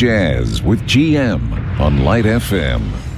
Jazz with GM on Light FM.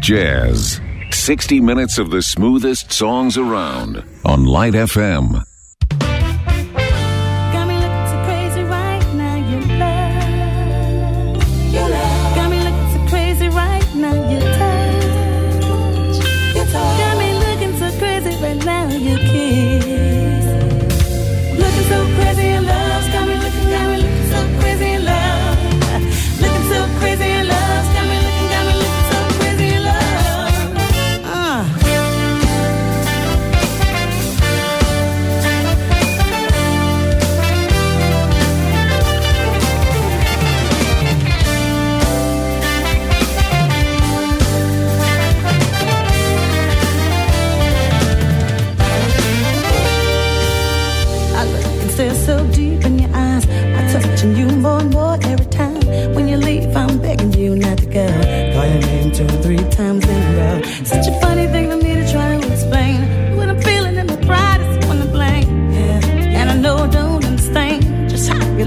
Jazz. 60 minutes of the smoothest songs around on Light FM.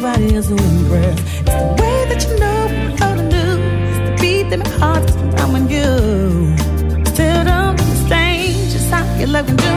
nobody else will impress. It's the way that you know what to do. It's the beat that my heart's I'm you. Still don't understand It's how you love and do.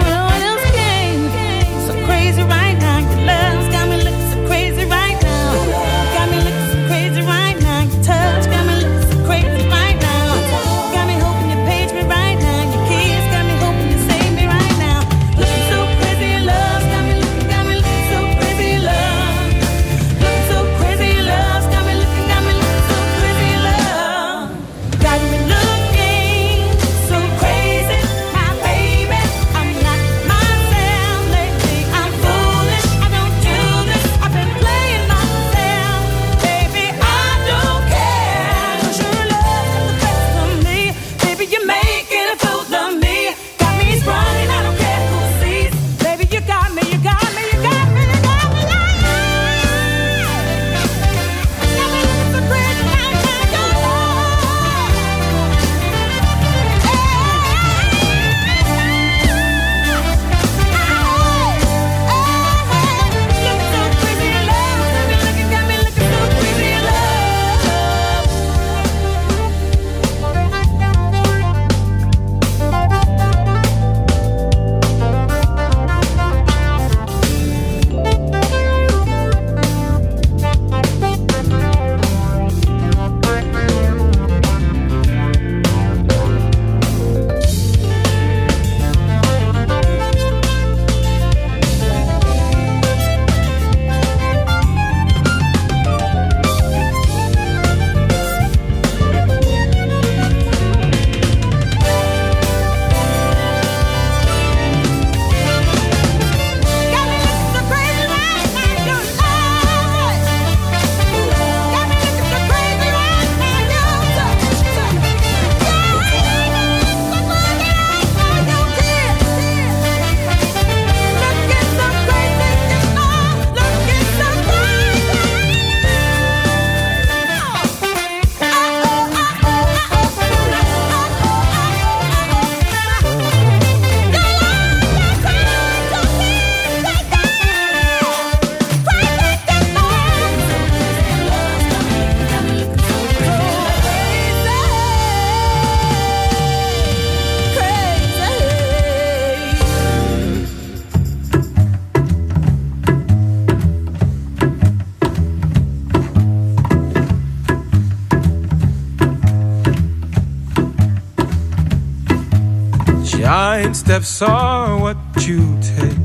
footsteps are what you take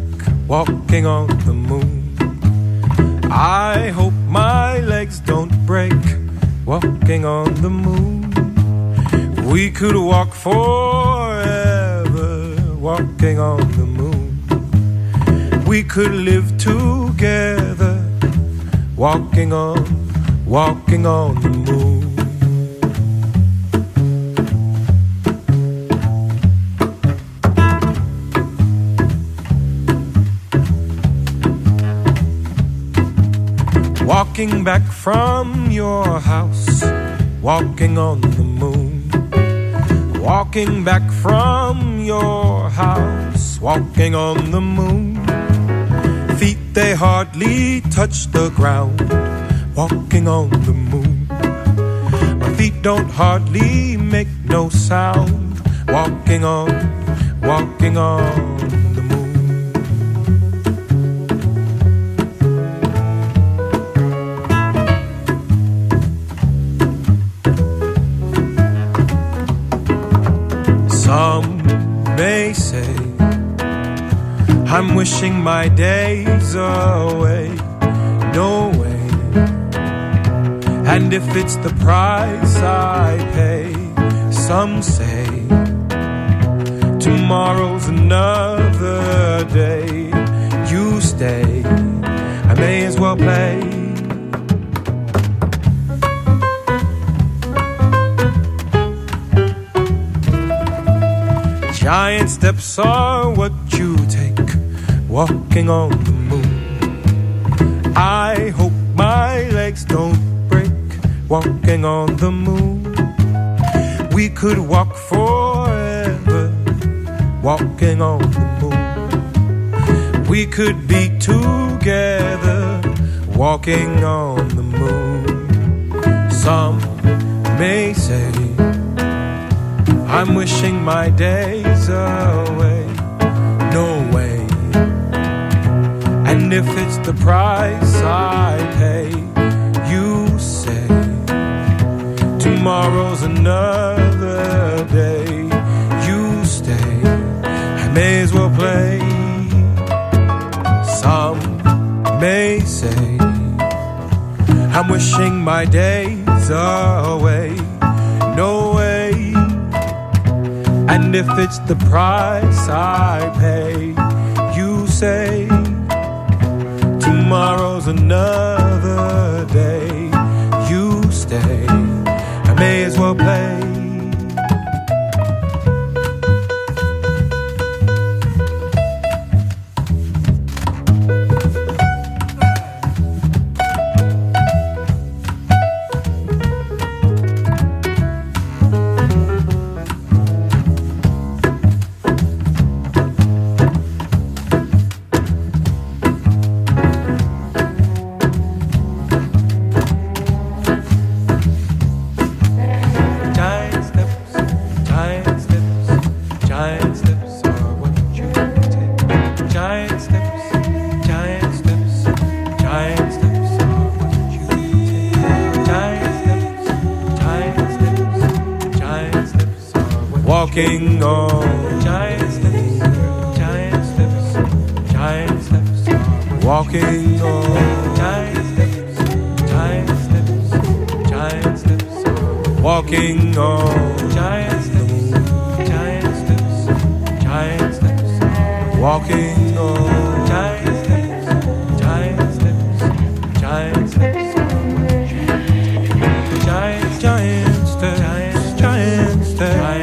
walking on the moon. I hope my legs don't break walking on the moon. We could walk forever walking on the moon. We could live together walking on, walking on Walking back from your house, walking on the moon. Walking back from your house, walking on the moon. Feet they hardly touch the ground, walking on the moon. My feet don't hardly make no sound, walking on, walking on. Wishing my days away. No way. And if it's the price I pay, some say tomorrow's another day. You stay, I may as well play. Giant steps are walking on the moon. I hope my legs don't break walking on the moon. We could walk forever walking on the moon. We could be together walking on the moon. Some may say I'm wishing my days away. And if it's the price I pay, you say tomorrow's another day. You stay, I may as well play. Some may say I'm wishing my days away. No way. And if it's the price I pay, you say tomorrow's another day. You stay, I may as well play. Giant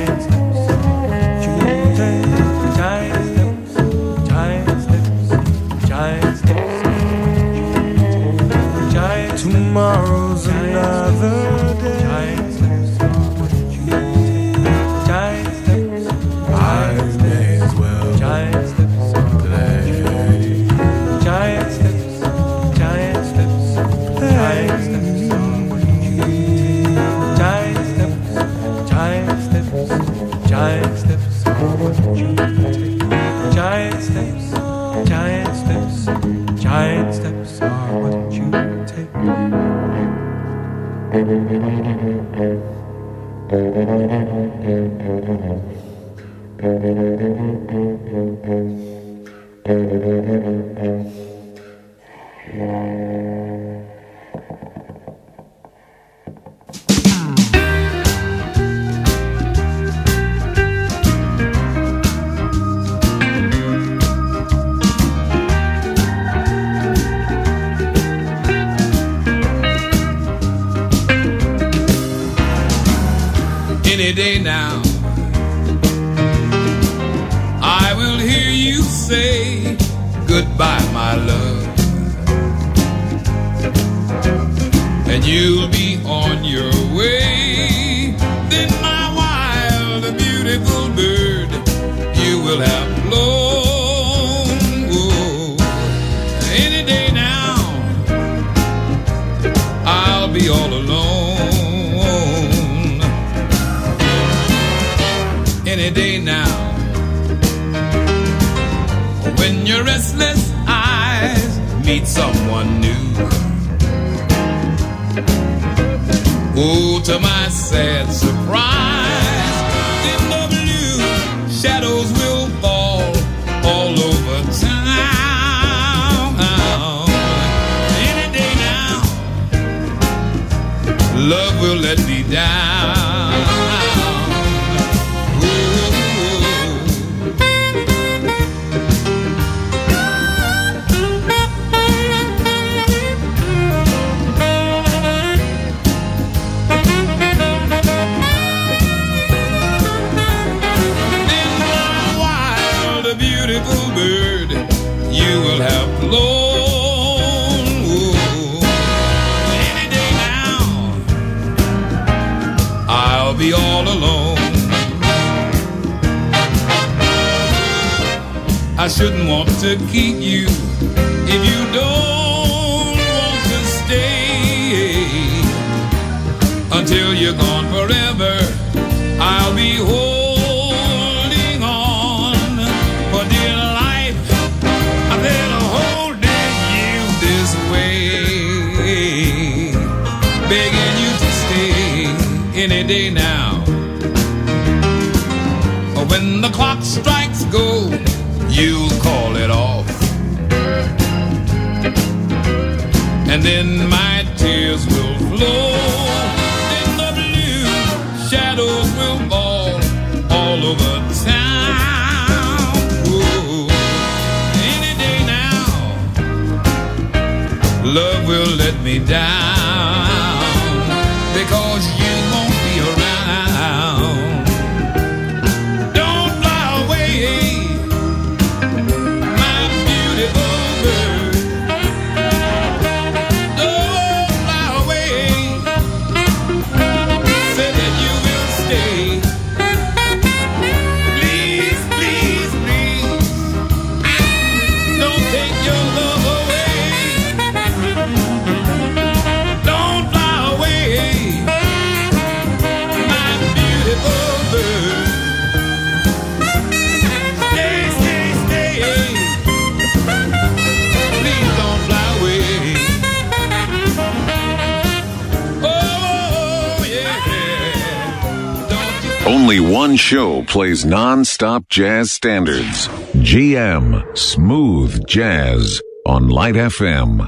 Oh, to my sad surprise, in the blue, shadows will fall all over town. Any day now, love will let me down. I shouldn't want to keep you if you don't want to stay until you're gone forever. I'll be holding on for dear life. I'm there holding you this way, begging you to stay any day now. When the clock strikes then my tears will flow. Then the blue shadows will fall all over town. Ooh. Any day now, love will let me down show plays non-stop jazz standards. GM Smooth Jazz on Light FM.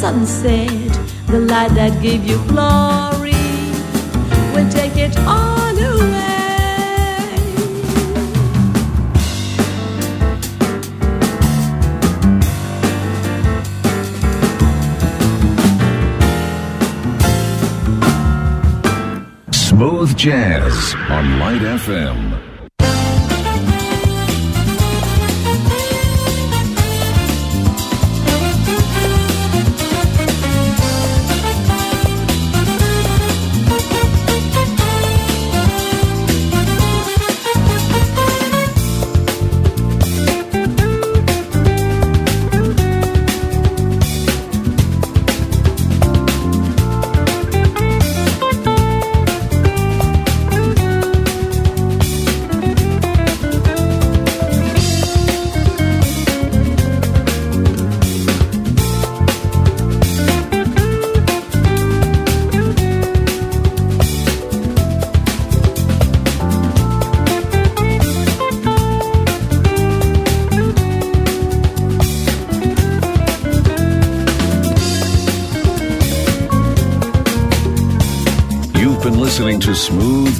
sunset, the light that gave you glory, will take it all away. Smooth jazz on Light FM.